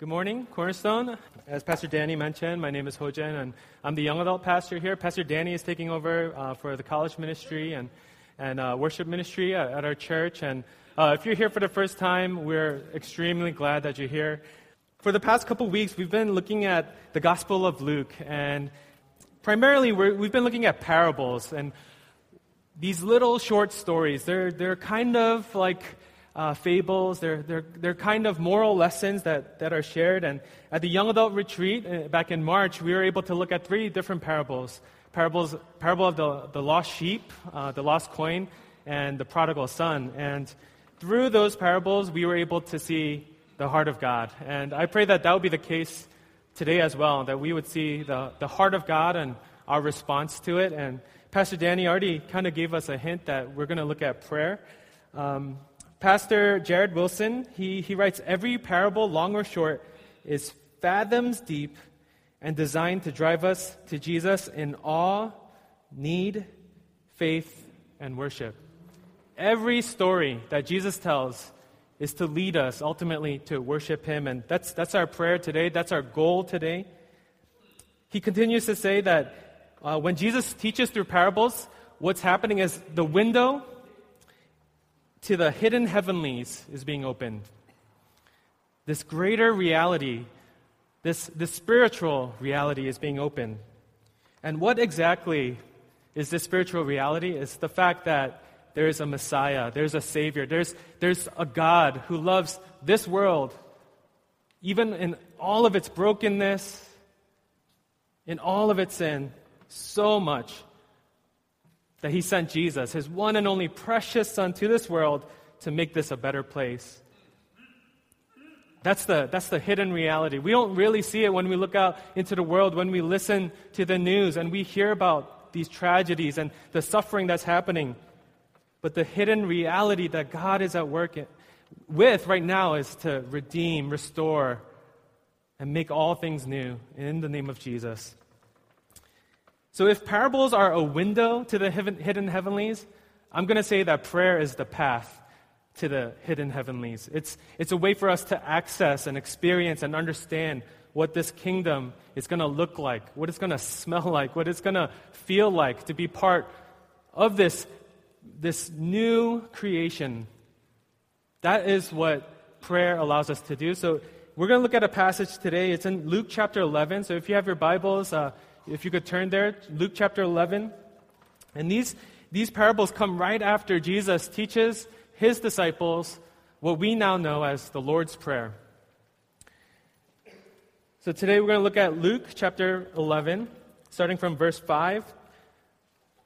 Good morning, Cornerstone. As Pastor Danny mentioned, my name is Hojen, and I'm the young adult pastor here. Pastor Danny is taking over uh, for the college ministry and, and uh, worship ministry at, at, our church. And uh, if you're here for the first time, we're extremely glad that you're here. For the past couple weeks, we've been looking at the Gospel of Luke, and primarily we have been looking at parables and these little short stories. They're, they're kind of like uh, fables. They're, they're, they're kind of moral lessons that, that are shared. And at the young adult retreat uh, back in March, we were able to look at three different parables. Parables, parable of the, the lost sheep, uh, the lost coin, and the prodigal son. And through those parables, we were able to see the heart of God. And I pray that that would be the case today as well, that we would see the, the heart of God and our response to it. And Pastor Danny already kind of gave us a hint that we're going to look at prayer. Um, Pastor Jared Wilson, he, he writes every parable, long or short, is fathoms deep and designed to drive us to Jesus in awe, need, faith, and worship. Every story that Jesus tells is to lead us ultimately to worship Him, and that's, that's our prayer today. That's our goal today. He continues to say that uh, when Jesus teaches through parables, what's happening is the window to the hidden heavenlies is being opened. This greater reality, this, this spiritual reality is being opened. And what exactly is this spiritual reality? It's the fact that there is a Messiah, there's a Savior, there's, there's a God who loves this world, even in all of its brokenness, in all of its sin, so much that he sent Jesus, his one and only precious Son, to this world to make this a better place. That's the, that's the hidden reality. We don't really see it when we look out into the world, when we listen to the news and we hear about these tragedies and the suffering that's happening. But the hidden reality that God is at work with right now is to redeem, restore, and make all things new in the name of Jesus. So, if parables are a window to the hidden heavenlies, I'm going to say that prayer is the path to the hidden heavenlies. It's, it's a way for us to access and experience and understand what this kingdom is going to look like, what it's going to smell like, what it's going to feel like to be part of this, this new creation. That is what prayer allows us to do. So, we're going to look at a passage today. It's in Luke chapter 11. So, if you have your Bibles, uh, if you could turn there, Luke chapter 11. And these, these parables come right after Jesus teaches his disciples what we now know as the Lord's Prayer. So today we're going to look at Luke chapter 11, starting from verse 5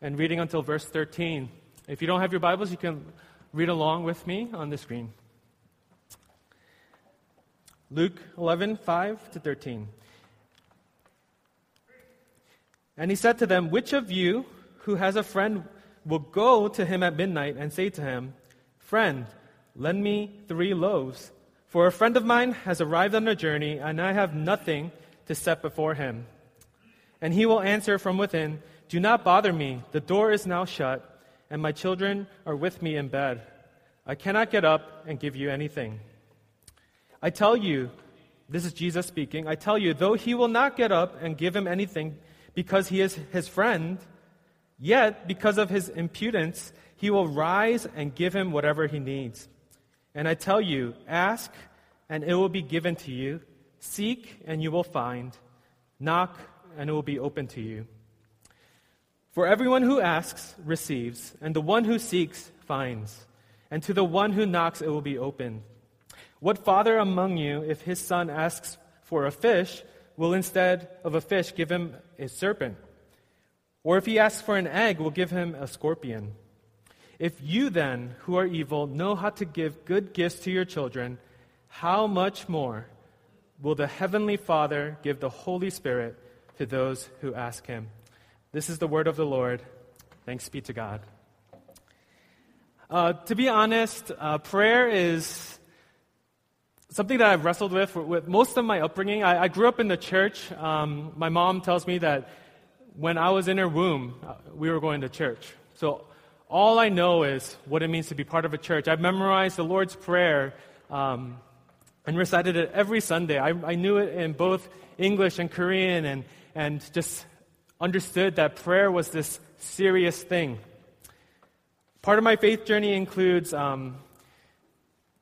and reading until verse 13. If you don't have your Bibles, you can read along with me on the screen. Luke 11, 5 to 13. And he said to them, Which of you who has a friend will go to him at midnight and say to him, Friend, lend me three loaves, for a friend of mine has arrived on a journey, and I have nothing to set before him. And he will answer from within, Do not bother me, the door is now shut, and my children are with me in bed. I cannot get up and give you anything. I tell you, this is Jesus speaking, I tell you, though he will not get up and give him anything, because he is his friend, yet because of his impudence, he will rise and give him whatever he needs. And I tell you, ask and it will be given to you, seek and you will find, knock and it will be open to you. For everyone who asks receives, and the one who seeks finds, and to the one who knocks it will be opened. What father among you, if his son asks for a fish, will instead of a fish give him a serpent? Or if he asks for an egg, will give him a scorpion? If you then, who are evil, know how to give good gifts to your children, how much more will the Heavenly Father give the Holy Spirit to those who ask him? This is the word of the Lord. Thanks be to God. Uh, to be honest, uh, prayer is something that I've wrestled with with most of my upbringing. I, I grew up in the church. Um, my mom tells me that when I was in her womb, uh, we were going to church. So all I know is what it means to be part of a church. I've memorized the Lord's Prayer um, and recited it every Sunday. I, I knew it in both English and Korean and, and just understood that prayer was this serious thing. Part of my faith journey includes, um,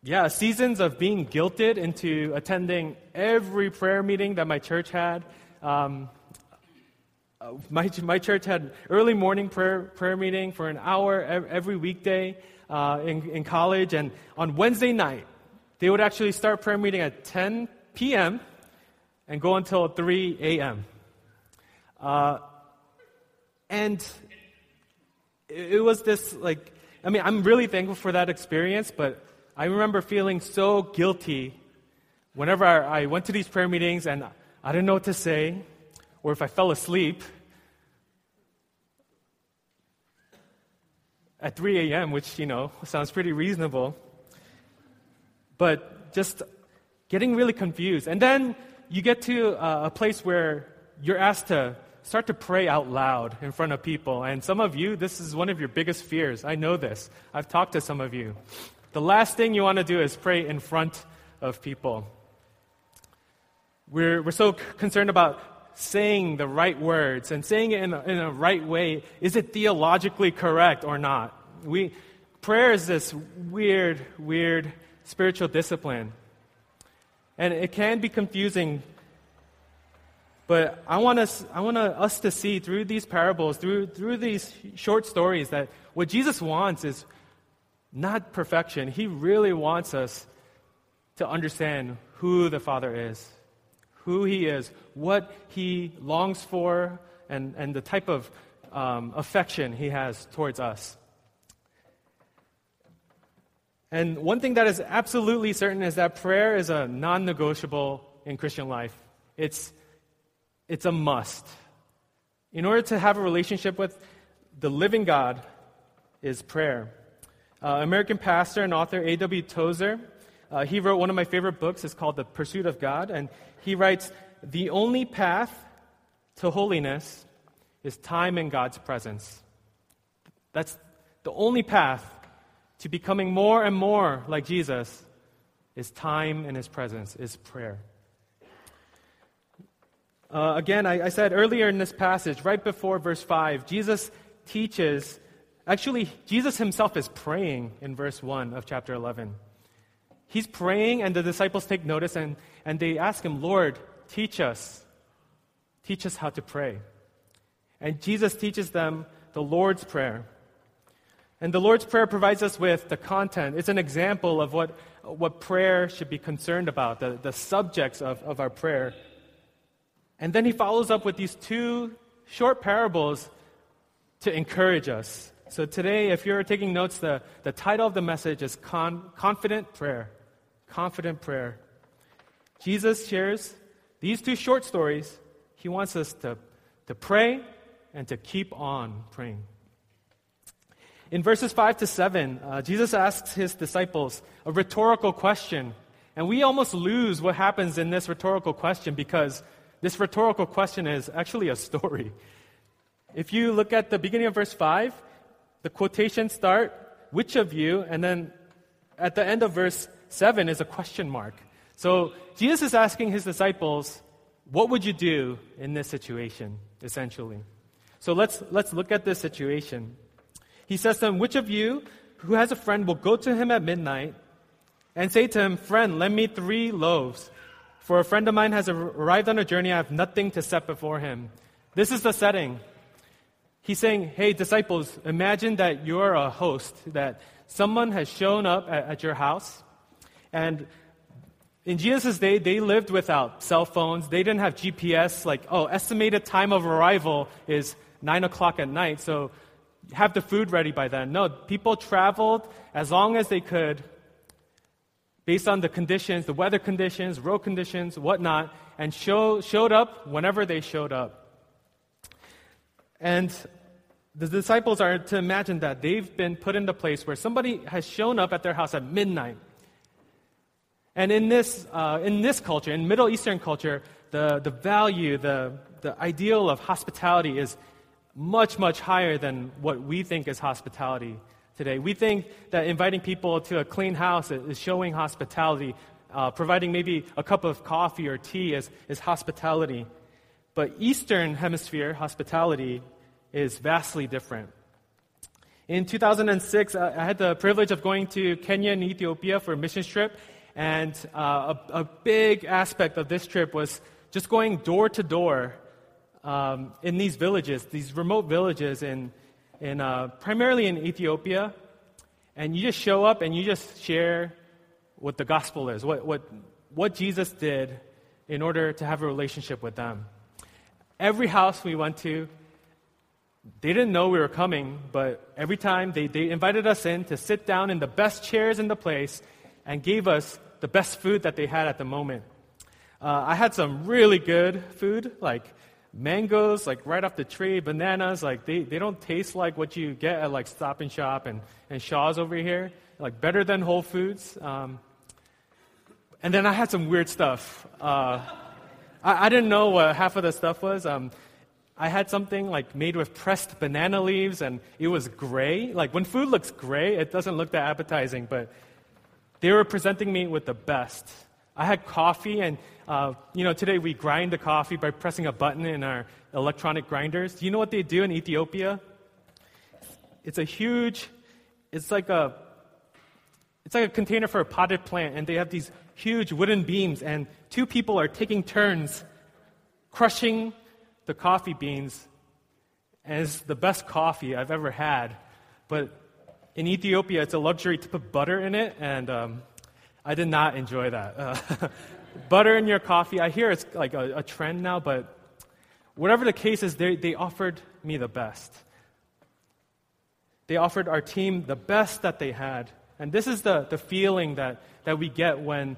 yeah, seasons of being guilted into attending every prayer meeting that my church had. Um, uh, my, my church had early morning prayer, prayer meeting for an hour every weekday uh, in, in college. And on Wednesday night, they would actually start prayer meeting at 10 p.m. and go until 3 a.m. Uh, and it, it was this, like, I mean, I'm really thankful for that experience, but I remember feeling so guilty whenever I, I went to these prayer meetings and I didn't know what to say, or if I fell asleep at 3 a.m., which, you know, sounds pretty reasonable. But just getting really confused. And then you get to uh, a place where you're asked to start to pray out loud in front of people. And some of you, this is one of your biggest fears. I know this. I've talked to some of you. The last thing you want to do is pray in front of people. We're, we're so concerned about saying the right words and saying it in a, in a right way. Is it theologically correct or not? We, prayer is this weird, weird spiritual discipline. And it can be confusing, but I want us, I want us to see through these parables, through, through these short stories, that what Jesus wants is not perfection. He really wants us to understand who the Father is who He is, what He longs for, and, and the type of um, affection He has towards us. And one thing that is absolutely certain is that prayer is a non negotiable in Christian life. It's, it's a must. In order to have a relationship with the living God, is prayer. Uh, American pastor and author A.W. Tozer, uh, he wrote one of my favorite books. It's called The Pursuit of God. And he writes, The only path to holiness is time in God's presence. That's the only path to becoming more and more like Jesus is time in his presence, is prayer. Uh, again, I, I said earlier in this passage, right before verse 5, Jesus teaches, actually, Jesus himself is praying in verse 1 of chapter 11. He's praying, and the disciples take notice and, and they ask him, Lord, teach us. Teach us how to pray. And Jesus teaches them the Lord's Prayer. And the Lord's Prayer provides us with the content. It's an example of what, what prayer should be concerned about, the, the subjects of, of our prayer. And then he follows up with these two short parables to encourage us. So today, if you're taking notes, the, the title of the message is Con- Confident Prayer confident prayer. Jesus shares these two short stories. He wants us to, to pray and to keep on praying. In verses 5 to 7, uh, Jesus asks his disciples a rhetorical question. And we almost lose what happens in this rhetorical question because this rhetorical question is actually a story. If you look at the beginning of verse 5, the quotations start, which of you, and then at the end of verse 7 is a question mark. So Jesus is asking his disciples, what would you do in this situation, essentially? So let's, let's look at this situation. He says to them, Which of you who has a friend will go to him at midnight and say to him, Friend, lend me three loaves, for a friend of mine has arrived on a journey, I have nothing to set before him. This is the setting. He's saying, Hey, disciples, imagine that you're a host, that someone has shown up at, at your house and in Jesus' day, they lived without cell phones. They didn't have GPS, like, oh, estimated time of arrival is 9 o'clock at night, so have the food ready by then. No, people traveled as long as they could based on the conditions, the weather conditions, road conditions, whatnot, and show, showed up whenever they showed up. And the disciples are to imagine that they've been put in the place where somebody has shown up at their house at midnight and in this, uh, in this culture, in Middle Eastern culture, the, the value, the, the ideal of hospitality is much, much higher than what we think is hospitality today. We think that inviting people to a clean house is showing hospitality. uh, providing maybe a cup of coffee or tea is, is hospitality. But Eastern Hemisphere hospitality is vastly different. In 2006, uh, I had the privilege of going to Kenya and Ethiopia for a mission trip, and uh, a, a, big aspect of this trip was just going door to door um, in these villages, these remote villages in, in uh, primarily in Ethiopia, and you just show up and you just share what the gospel is, what, what, what Jesus did in order to have a relationship with them. Every house we went to, they didn't know we were coming, but every time they, they invited us in to sit down in the best chairs in the place and gave us the best food that they had at the moment. Uh, I had some really good food, like mangoes, like right off the tree, bananas, like they, they don't taste like what you get at like Stop and Shop and, and Shaw's over here, like better than Whole Foods. Um, and then I had some weird stuff. Uh, I, I, didn't know what half of the stuff was. Um, I had something like made with pressed banana leaves, and it was gray. Like when food looks gray, it doesn't look that appetizing, but they were presenting me with the best. I had coffee, and uh, you know, today we grind the coffee by pressing a button in our electronic grinders. Do you know what they do in Ethiopia? It's a huge, it's like a, it's like a container for a potted plant, and they have these huge wooden beams, and two people are taking turns crushing the coffee beans. And it's the best coffee I've ever had. But in Ethiopia, it's a luxury to put butter in it, and um, I did not enjoy that. Uh, butter in your coffee, I hear it's like a, a, trend now, but whatever the case is, they, they offered me the best. They offered our team the best that they had. And this is the, the feeling that, that we get when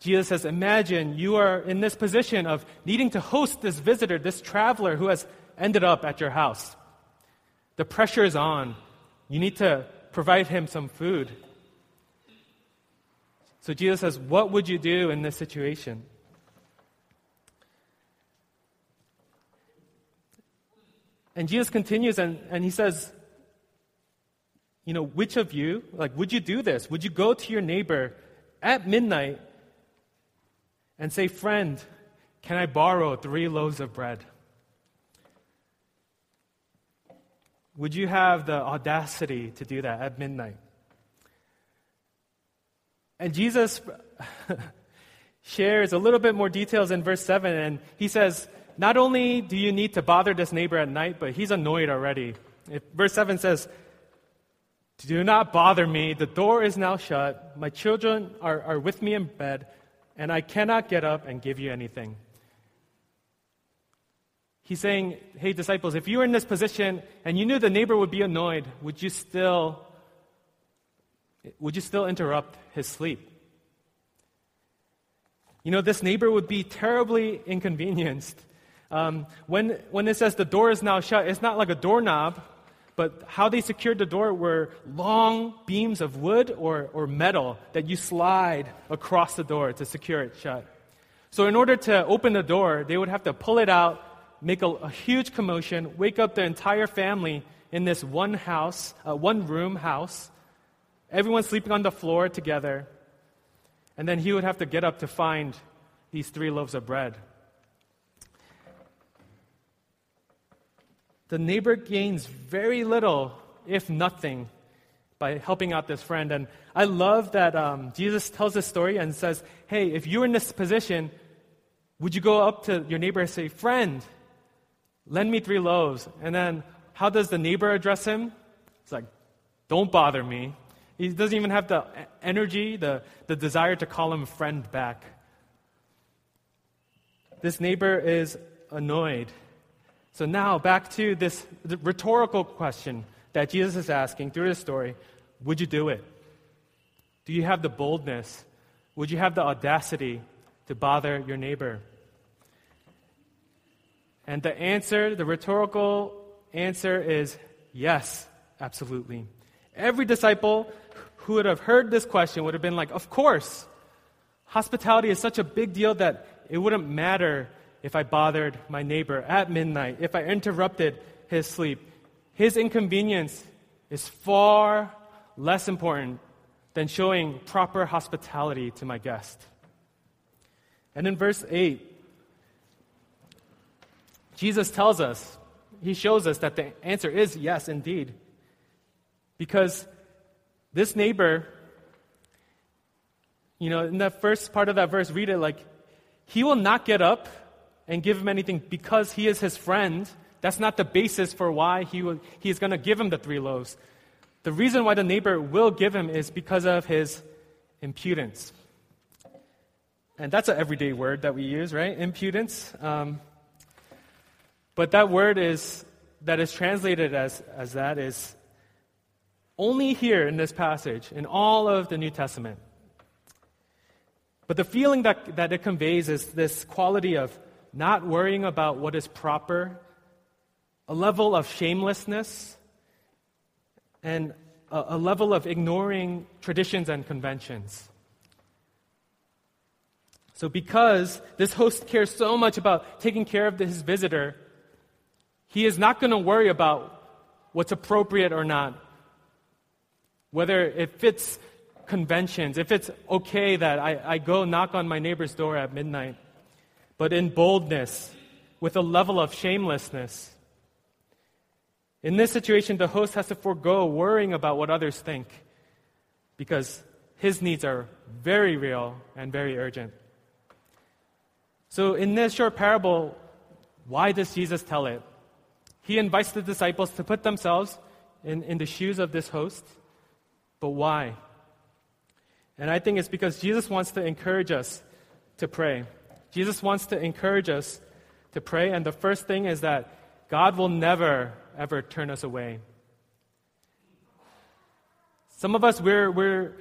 Jesus says, Imagine you are in this position of needing to host this visitor, this traveler who has ended up at your house. The pressure is on. You need to provide him some food. So Jesus says, What would you do in this situation? And Jesus continues and, and he says, You know, which of you, like, would you do this? Would you go to your neighbor at midnight and say, Friend, can I borrow three loaves of bread? Would you have the audacity to do that at midnight? And Jesus shares a little bit more details in verse 7, and he says, Not only do you need to bother this neighbor at night, but he's annoyed already. If, verse 7 says, Do not bother me. The door is now shut. My children are, are with me in bed and I cannot get up and give you anything. He's saying, Hey, disciples, if you were in this position and you knew the neighbor would be annoyed, would you still, would you still interrupt his sleep? You know, this neighbor would be terribly inconvenienced. Um, when, when it says the door is now shut, it's not like a doorknob but how they secured the door were long beams of wood or, or metal that you slide across the door to secure it shut. So, in order to open the door, they would have to pull it out, make a, a huge commotion, wake up the entire family in this one house, uh, one room house, everyone sleeping on the floor together. And then he would have to get up to find these three loaves of bread. The neighbor gains very little, if nothing, by helping out this friend. And I love that um, Jesus tells this story and says, Hey, if you're in this position, would you go up to your neighbor and say, Friend, lend me three loaves? And then how does the neighbor address him? It's like, Don't bother me. He doesn't even have the energy, the, the desire to call him friend back. This neighbor is annoyed so now back to this rhetorical question that Jesus is asking through this story Would you do it? Do you have the boldness? Would you have the audacity to bother your neighbor? And the answer, the rhetorical answer is yes, absolutely. Every disciple who would have heard this question would have been like, Of course. Hospitality is such a big deal that it wouldn't matter if I bothered my neighbor at midnight, if I interrupted his sleep. His inconvenience is far less important than showing proper hospitality to my guest. And in verse 8, Jesus tells us, he shows us that the answer is yes, indeed. Because this neighbor, you know, in the first part of that verse, read it like, he will not get up and give him anything because he is his friend. That's not the basis for why he, will, he is going to give him the three loaves. The reason why the neighbor will give him is because of his impudence. And that's an everyday word that we use, right? Impudence. Um, but that word is that is translated as, as that is only here in this passage, in all of the New Testament. But the feeling that, that it conveys is this quality of not worrying about what is proper, a level of shamelessness, and a, a level of ignoring traditions and conventions. So, because this host cares so much about taking care of his visitor, he is not going to worry about what's appropriate or not, whether it fits conventions, if it's okay that I, I go knock on my neighbor's door at midnight, but in boldness, with a level of shamelessness. In this situation, the host has to forego worrying about what others think because his needs are very real and very urgent. So, in this short parable, why does Jesus tell it? He invites the disciples to put themselves in, in the shoes of this host. But why? And I think it's because Jesus wants to encourage us to pray. Jesus wants to encourage us to pray, and the first thing is that God will never, ever turn us away. Some of us, we're, we're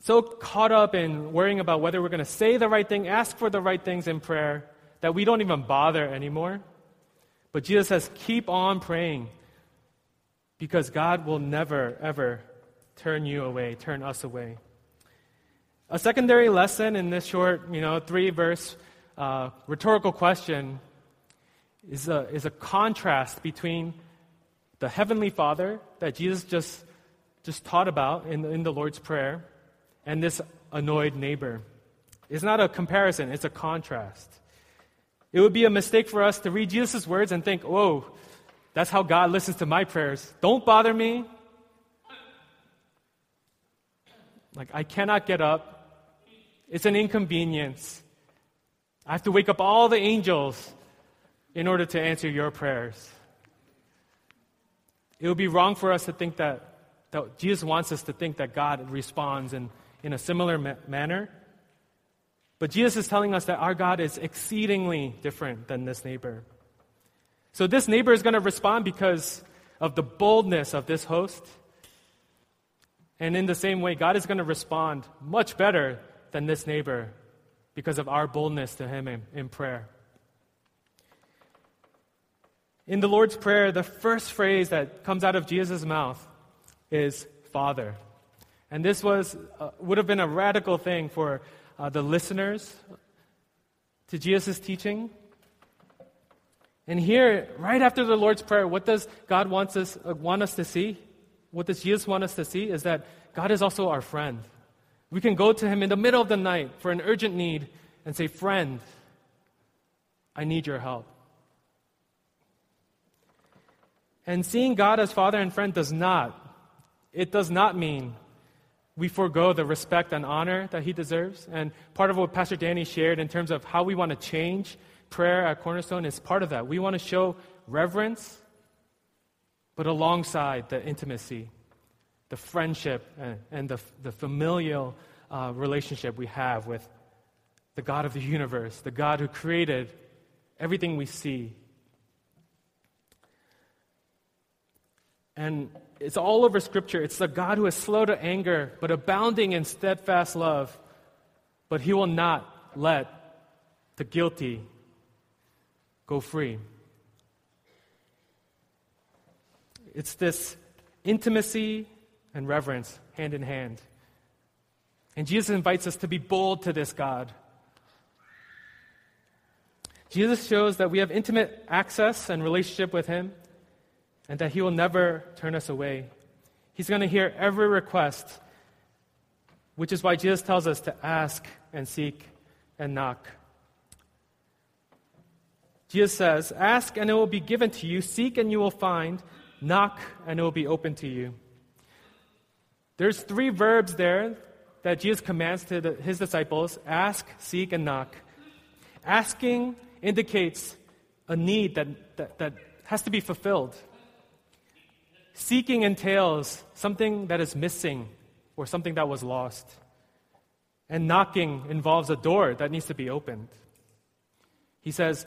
so caught up in worrying about whether we're going to say the right thing, ask for the right things in prayer, that we don't even bother anymore. But Jesus says, keep on praying because God will never, ever turn you away, turn us away. A secondary lesson in this short, you know, three verse uh, rhetorical question is a, is a contrast between the Heavenly Father that Jesus just, just taught about in, in the Lord's Prayer and this annoyed neighbor. It's not a comparison, it's a contrast. It would be a mistake for us to read Jesus' words and think, whoa, that's how God listens to my prayers. Don't bother me. Like, I cannot get up. It's an inconvenience. I have to wake up all the angels in order to answer your prayers. It would be wrong for us to think that, that Jesus wants us to think that God responds in, in a similar ma- manner. But Jesus is telling us that our God is exceedingly different than this neighbor. So this neighbor is going to respond because of the boldness of this host. And in the same way, God is going to respond much better than this neighbor because of our boldness to Him in, in prayer. In the Lord's Prayer, the first phrase that comes out of Jesus' mouth is Father. And this was, uh, would have been a radical thing for uh, the listeners to Jesus' teaching. And here, right after the Lord's Prayer, what does God wants us, uh, want us to see? What does Jesus want us to see is that God is also our friend. We can go to him in the middle of the night for an urgent need and say, Friend, I need your help. And seeing God as Father and friend does not, it does not mean we forego the respect and honor that he deserves. And part of what Pastor Danny shared in terms of how we want to change prayer at Cornerstone is part of that. We want to show reverence, but alongside the intimacy the friendship and, the, the familial uh, relationship we have with the God of the universe, the God who created everything we see. And it's all over Scripture. It's the God who is slow to anger, but abounding in steadfast love. But he will not let the guilty go free. It's this intimacy and reverence hand in hand. And Jesus invites us to be bold to this God. Jesus shows that we have intimate access and relationship with Him and that He will never turn us away. He's going to hear every request, which is why Jesus tells us to ask and seek and knock. Jesus says, Ask and it will be given to you, seek and you will find, knock and it will be open to you. There's three verbs there that Jesus commands to the, his disciples ask, seek, and knock. Asking indicates a need that, that, that has to be fulfilled. Seeking entails something that is missing or something that was lost. And knocking involves a door that needs to be opened. He says,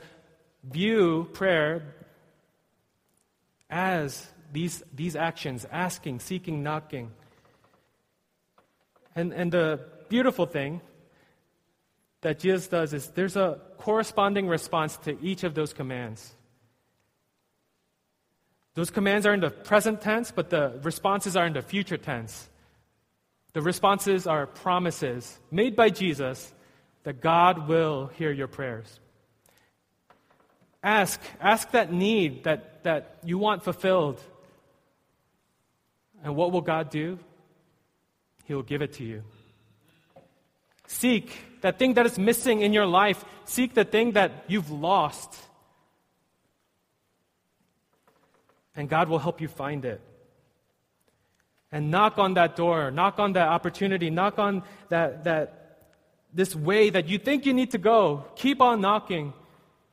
view prayer as these, these actions asking, seeking, knocking. And, and the beautiful thing that Jesus does is there's a corresponding response to each of those commands. Those commands are in the present tense, but the responses are in the future tense. The responses are promises made by Jesus that God will hear your prayers. Ask, ask that need that, that you want fulfilled. And what will God do? He will give it to you. Seek that thing that is missing in your life. Seek the thing that you've lost. And God will help you find it and knock on that door, knock on that opportunity, knock on that, that this way that you think you need to go. Keep on knocking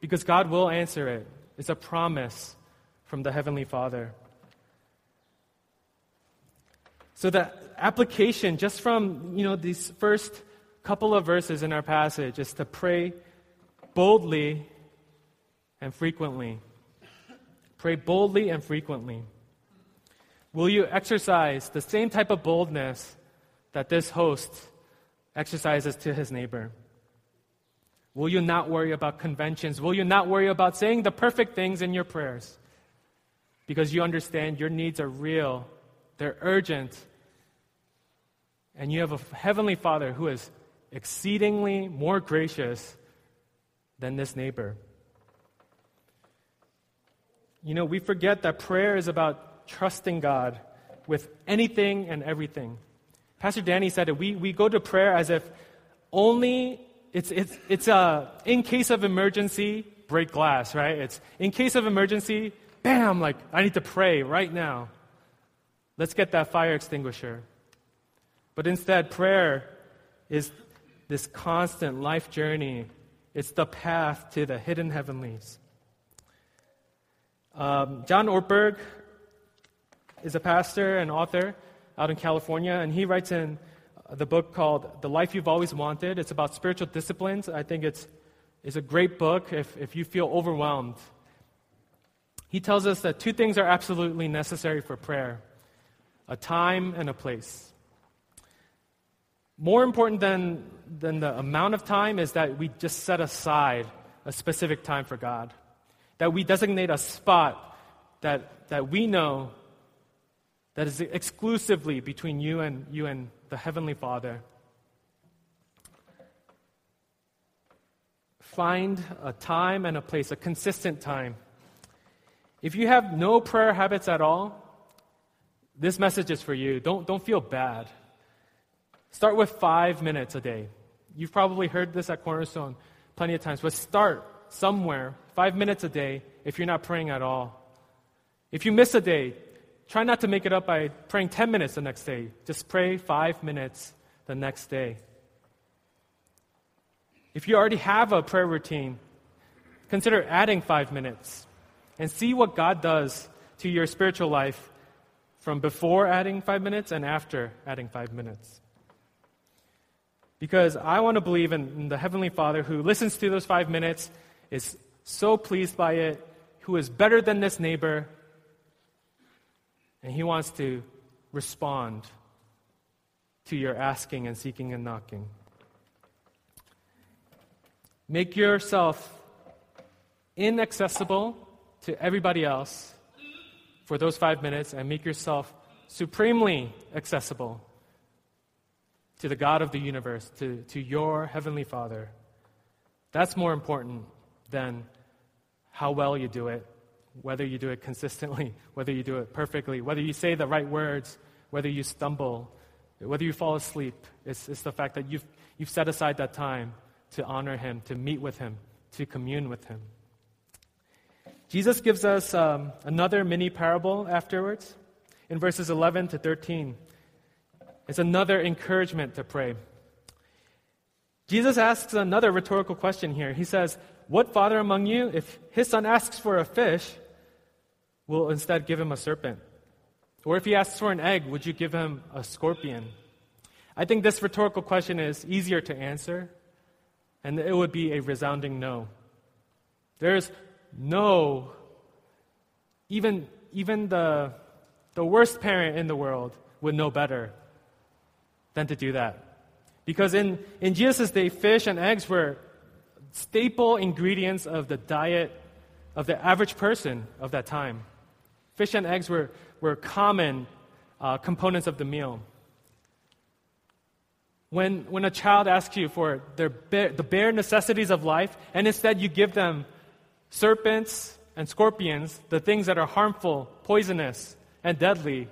because God will answer it. It's a promise from the Heavenly Father. So the application just from you know these first couple of verses in our passage is to pray boldly and frequently. Pray boldly and frequently. Will you exercise the same type of boldness that this host exercises to his neighbor? Will you not worry about conventions? Will you not worry about saying the perfect things in your prayers? Because you understand your needs are real, they're urgent, and you have a heavenly Father who is exceedingly more gracious than this neighbor. You know, we forget that prayer is about trusting God with anything and everything. Pastor Danny said it. We, we go to prayer as if only it's, it's, it's a, in case of emergency, break glass, right? It's in case of emergency, bam, like, I need to pray right now. Let's get that fire extinguisher. But instead, prayer is this constant life journey. It's the path to the hidden heavenlies. Um, John Ortberg is a pastor and author out in California, and he writes in the book called The Life You've Always Wanted. It's about spiritual disciplines. I think it's, it's a great book if, if you feel overwhelmed. He tells us that two things are absolutely necessary for prayer a time and a place. More important than, than the amount of time is that we just set aside a specific time for God, that we designate a spot that, that we know that is exclusively between you and you and the heavenly Father. Find a time and a place, a consistent time. If you have no prayer habits at all, this message is for you. Don't, don't feel bad. Start with five minutes a day. You've probably heard this at Cornerstone plenty of times, but start somewhere, five minutes a day, if you're not praying at all. If you miss a day, Try not to make it up by praying 10 minutes the next day. Just pray five minutes the next day. If you already have a prayer routine, consider adding five minutes and see what God does to your spiritual life from before adding five minutes and after adding five minutes. Because I want to believe in the Heavenly Father who listens to those five minutes, is so pleased by it, who is better than this neighbor, and He wants to respond to your asking and seeking and knocking. Make yourself inaccessible to everybody else for those five minutes and make yourself supremely accessible to the God of the universe, to, to your Heavenly Father. That's more important than how well you do it whether you do it consistently, whether you do it perfectly, whether you say the right words, whether you stumble, whether you fall asleep. It's, it's the fact that you've, you've set aside that time to honor him, to meet with him, to commune with him. Jesus gives us um, another mini parable afterwards in verses 11 to 13. It's another encouragement to pray. Jesus asks another rhetorical question here. He says, What father among you, if his son asks for a fish, will instead give him a serpent? Or if he asks for an egg, would you give him a scorpion? I think this rhetorical question is easier to answer, and it would be a resounding no. There's no, even, even the, the worst parent in the world would know better than to do that. Because in, in Jesus' day, fish and eggs were staple ingredients of the diet of the average person of that time. Fish and eggs were, were common uh, components of the meal. When, when a child asks you for their bare, the bare necessities of life, and instead you give them serpents and scorpions, the things that are harmful, poisonous, and deadly,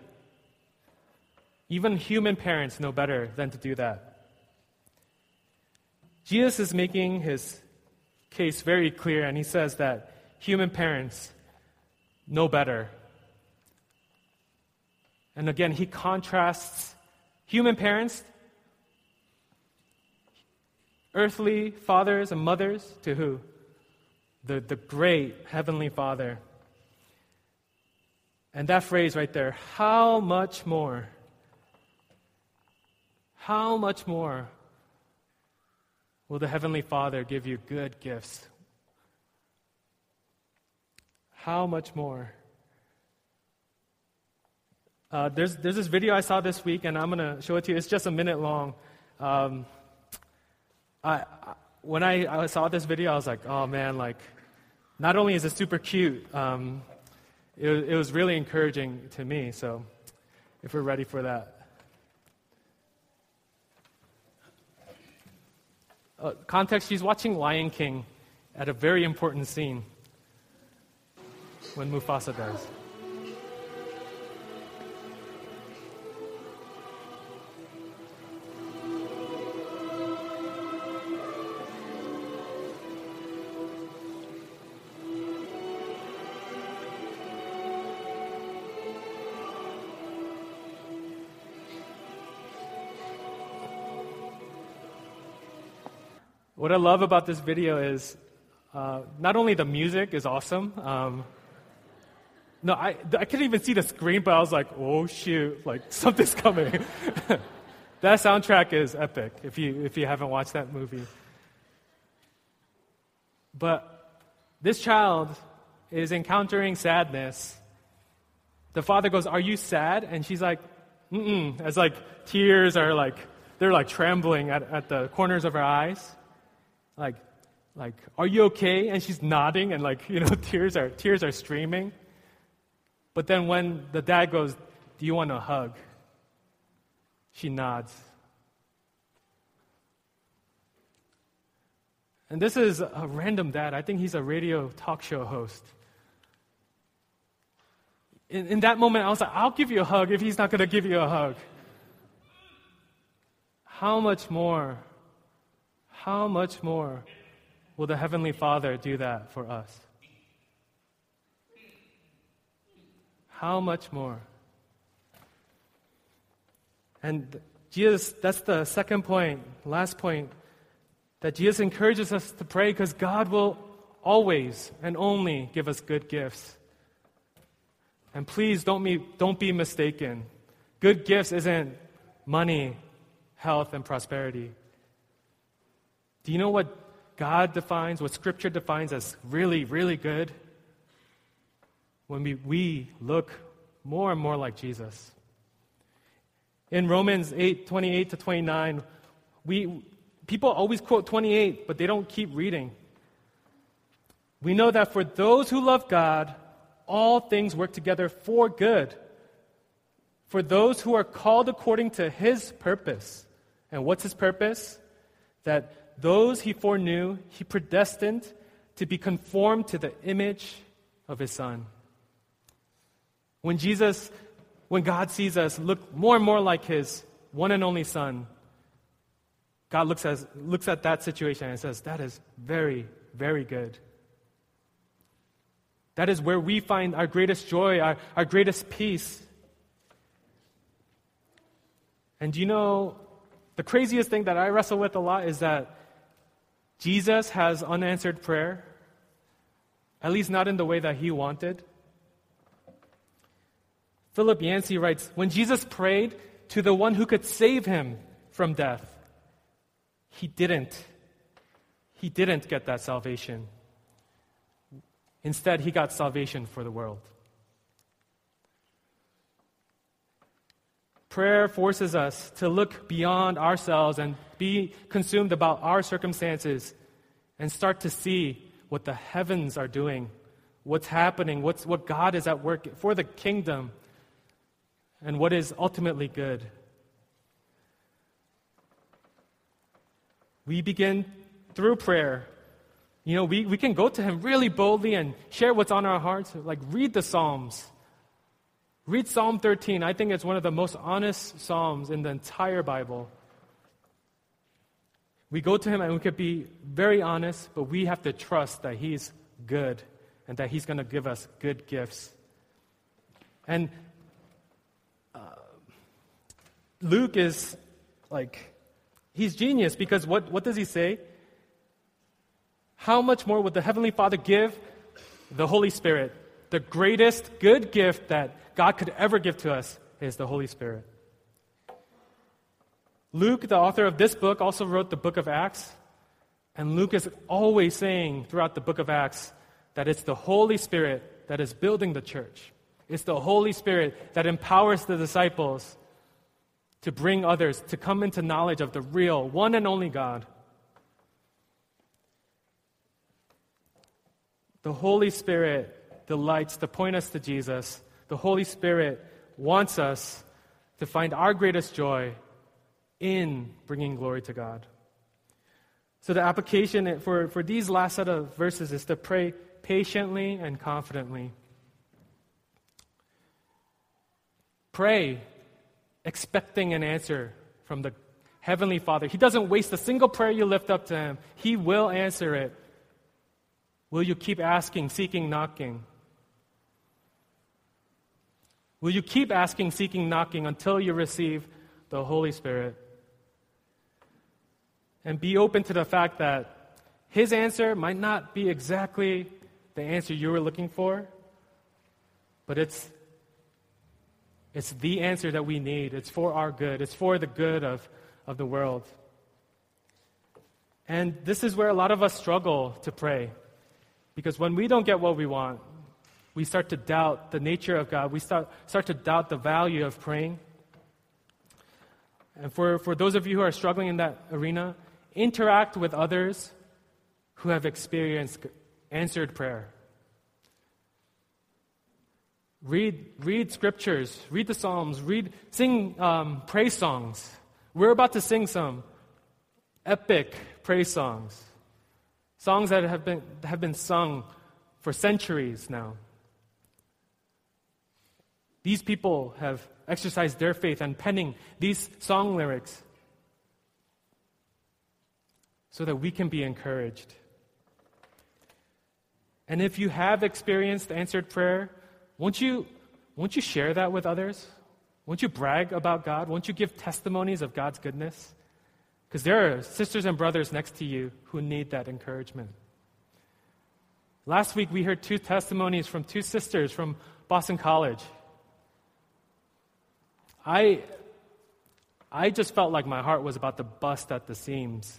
even human parents know better than to do that. Jesus is making his case very clear, and he says that human parents know better and again, he contrasts human parents, earthly fathers and mothers, to who? The, the great Heavenly Father. And that phrase right there, how much more? How much more will the Heavenly Father give you good gifts? How much more? Uh, there's, there's this video I saw this week, and I'm going to show it to you. It's just a minute long. Um, I, I, when I, I, saw this video, I was like, oh man, like, not only is it super cute, um, it, it was really encouraging to me. So, if we're ready for that. Uh, context she's watching Lion King at a very important scene when Mufasa dies. What I love about this video is uh, not only the music is awesome. Um, no, I, I couldn't even see the screen, but I was like, oh shoot, like something's coming. that soundtrack is epic if you, if you haven't watched that movie. But this child is encountering sadness. The father goes, Are you sad? And she's like, Mm-mm. As like tears are like, they're like trembling at, at the corners of her eyes like, like, are you okay? And she's nodding and like, you know, tears are, tears are streaming. But then when the dad goes, do you want a hug? She nods. And this is a random dad. I think he's a radio talk show host. In, in that moment, I was like, I'll give you a hug if he's not going to give you a hug. How much more how much more will the Heavenly Father do that for us? How much more? And Jesus, that's the second point, last point, that Jesus encourages us to pray because God will always and only give us good gifts. And please don't be, don't be mistaken. Good gifts isn't money, health, and prosperity. Do you know what God defines, what Scripture defines as really, really good? When we, we look more and more like Jesus. In Romans 8 28 to 29, we, people always quote 28, but they don't keep reading. We know that for those who love God, all things work together for good. For those who are called according to his purpose. And what's his purpose? That those he foreknew, he predestined to be conformed to the image of his son. When Jesus, when God sees us look more and more like his one and only son, God looks at, looks at that situation and says, That is very, very good. That is where we find our greatest joy, our, our greatest peace. And you know, the craziest thing that I wrestle with a lot is that Jesus has unanswered prayer, at least not in the way that he wanted. Philip Yancey writes When Jesus prayed to the one who could save him from death, he didn't. He didn't get that salvation. Instead, he got salvation for the world. Prayer forces us to look beyond ourselves and be consumed about our circumstances and start to see what the heavens are doing, what's happening, what's, what God is at work for the kingdom, and what is ultimately good. We begin through prayer. You know, we, we can go to Him really boldly and share what's on our hearts, like read the Psalms Read Psalm 13. I think it's one of the most honest Psalms in the entire Bible. We go to Him and we could be very honest, but we have to trust that He's good and that He's going to give us good gifts. And uh, Luke is like, he's genius because what, what does he say? How much more would the Heavenly Father give the Holy Spirit, the greatest good gift that God could ever give to us is the Holy Spirit. Luke, the author of this book, also wrote the book of Acts. And Luke is always saying throughout the book of Acts that it's the Holy Spirit that is building the church. It's the Holy Spirit that empowers the disciples to bring others to come into knowledge of the real, one and only God. The Holy Spirit delights to point us to Jesus the Holy Spirit wants us to find our greatest joy in bringing glory to God. So, the application for, for these last set of verses is to pray patiently and confidently. Pray expecting an answer from the Heavenly Father. He doesn't waste a single prayer you lift up to Him, He will answer it. Will you keep asking, seeking, knocking? Will you keep asking, seeking, knocking until you receive the Holy Spirit? And be open to the fact that His answer might not be exactly the answer you were looking for, but it's, it's the answer that we need. It's for our good, it's for the good of, of the world. And this is where a lot of us struggle to pray. Because when we don't get what we want, we start to doubt the nature of God. We start, start to doubt the value of praying. And for, for those of you who are struggling in that arena, interact with others who have experienced answered prayer. Read, read scriptures, read the Psalms, read, sing um, praise songs. We're about to sing some epic praise songs, songs that have been, have been sung for centuries now. These people have exercised their faith and penning these song lyrics so that we can be encouraged. And if you have experienced answered prayer, won't you, won't you share that with others? Won't you brag about God? Won't you give testimonies of God's goodness? Because there are sisters and brothers next to you who need that encouragement. Last week, we heard two testimonies from two sisters from Boston College I, I just felt like my heart was about to bust at the seams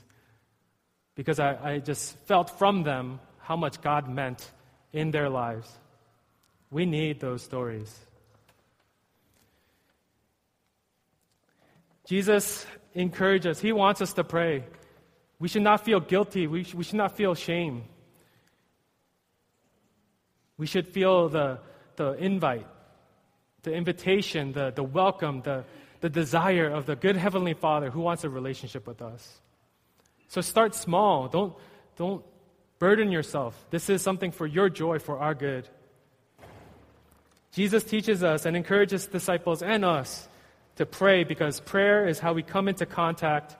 because I, I just felt from them how much God meant in their lives. We need those stories. Jesus encourages, He wants us to pray. We should not feel guilty, we, sh- we should not feel shame. We should feel the, the invite the invitation, the, the welcome, the, the desire of the good Heavenly Father who wants a relationship with us. So start small. Don't, don't burden yourself. This is something for your joy, for our good. Jesus teaches us and encourages disciples and us to pray because prayer is how we come into contact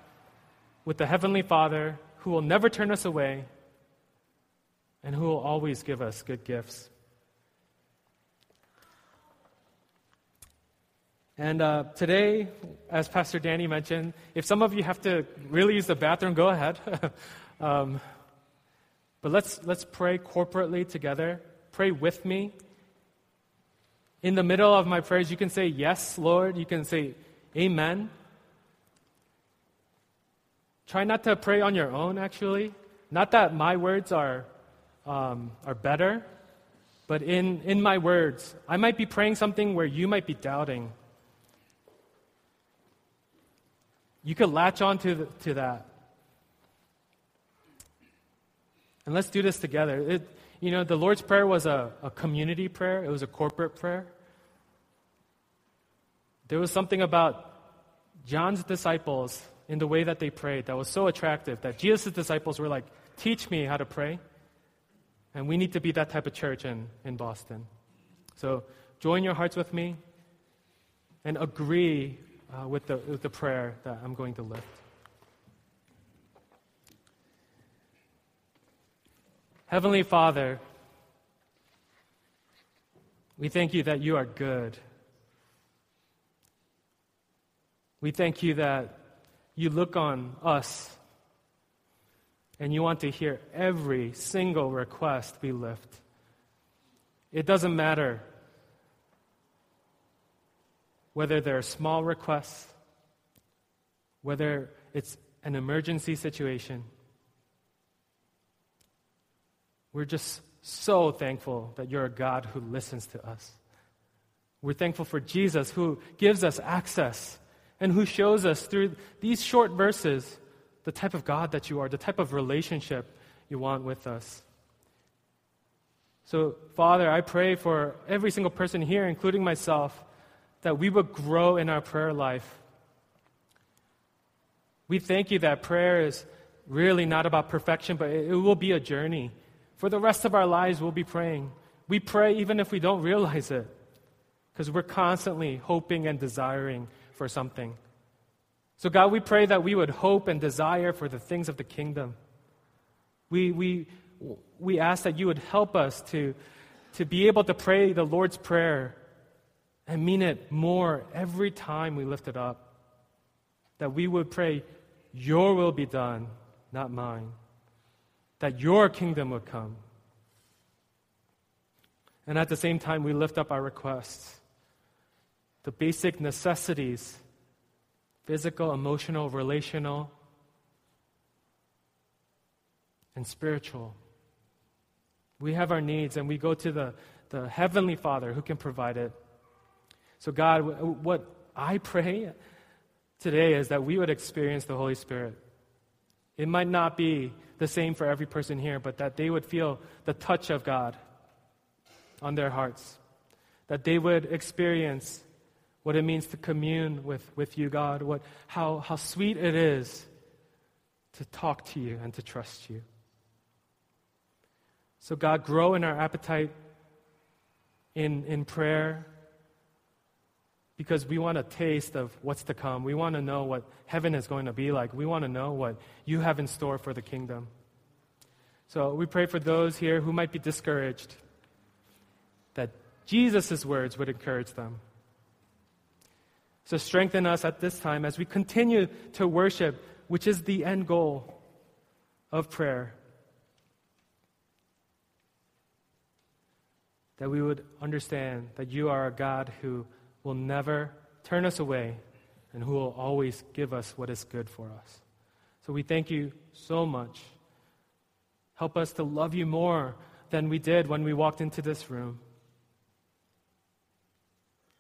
with the Heavenly Father who will never turn us away and who will always give us good gifts. And uh, today, as Pastor Danny mentioned, if some of you have to really use the bathroom, go ahead. um, but let's, let's pray corporately together. Pray with me. In the middle of my prayers, you can say, Yes, Lord. You can say, Amen. Try not to pray on your own, actually. Not that my words are, um, are better, but in, in my words, I might be praying something where you might be doubting. You could latch on to, the, to that. And let's do this together. It, you know, the Lord's Prayer was a, a community prayer, it was a corporate prayer. There was something about John's disciples in the way that they prayed that was so attractive that Jesus' disciples were like, Teach me how to pray. And we need to be that type of church in, in Boston. So join your hearts with me and agree uh, with, the, with the prayer that I'm going to lift. Heavenly Father, we thank you that you are good. We thank you that you look on us and you want to hear every single request we lift. It doesn't matter whether they're small requests, whether it's an emergency situation. We're just so thankful that you're a God who listens to us. We're thankful for Jesus who gives us access and who shows us through these short verses the type of God that you are, the type of relationship you want with us. So, Father, I pray for every single person here, including myself, that we would grow in our prayer life. We thank you that prayer is really not about perfection, but it will be a journey. For the rest of our lives, we'll be praying. We pray even if we don't realize it, because we're constantly hoping and desiring for something. So, God, we pray that we would hope and desire for the things of the kingdom. We, we, we ask that you would help us to, to be able to pray the Lord's Prayer and mean it more every time we lift it up. That we would pray, Your will be done, not mine that your kingdom would come. And at the same time, we lift up our requests the basic necessities physical, emotional, relational, and spiritual. We have our needs, and we go to the, the Heavenly Father who can provide it. So, God, what I pray today is that we would experience the Holy Spirit. It might not be the same for every person here, but that they would feel the touch of God on their hearts. That they would experience what it means to commune with, with you, God, what, how, how sweet it is to talk to you and to trust you. So, God, grow in our appetite in, in prayer because we want a taste of what's to come. We want to know what heaven is going to be like. We want to know what you have in store for the kingdom. So we pray for those here who might be discouraged that Jesus' words would encourage them. So strengthen us at this time as we continue to worship, which is the end goal of prayer. That we would understand that you are a God who will never turn us away and who will always give us what is good for us. So we thank you so much. Help us to love you more than we did when we walked into this room.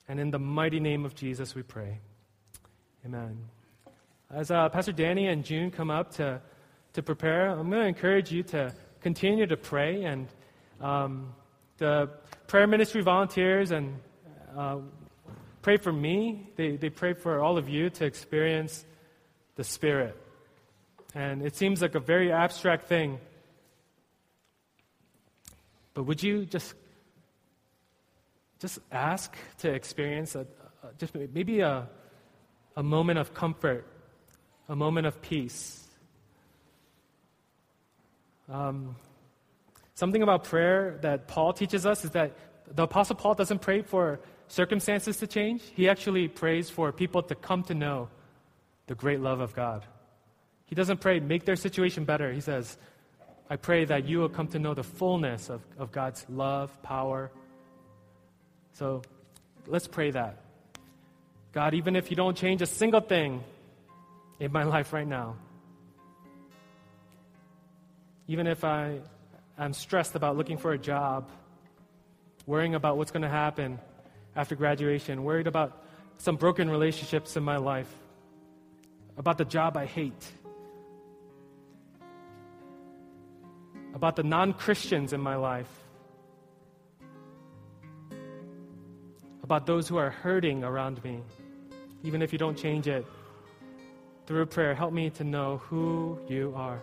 And in the mighty name of Jesus, we pray. Amen. As uh, Pastor Danny and June come up to, to prepare, I'm going to encourage you to continue to pray. And um, the prayer ministry volunteers and uh, pray for me, they, they pray for all of you to experience the Spirit. And it seems like a very abstract thing. But would you just just ask to experience a, a, just maybe a, a moment of comfort, a moment of peace, Um, something about prayer that Paul teaches us is that the Apostle Paul doesn't pray for circumstances to change, he actually prays for people to come to know the great love of God. He doesn't pray, make their situation better. He says, I pray that you will come to know the fullness of, of God's love, power. So let's pray that. God, even if you don't change a single thing in my life right now, even if I am stressed about looking for a job, worrying about what's going to happen after graduation, worried about some broken relationships in my life, about the job I hate, about the non Christians in my life, about those who are hurting around me, even if you don't change it. Through prayer, help me to know who you are.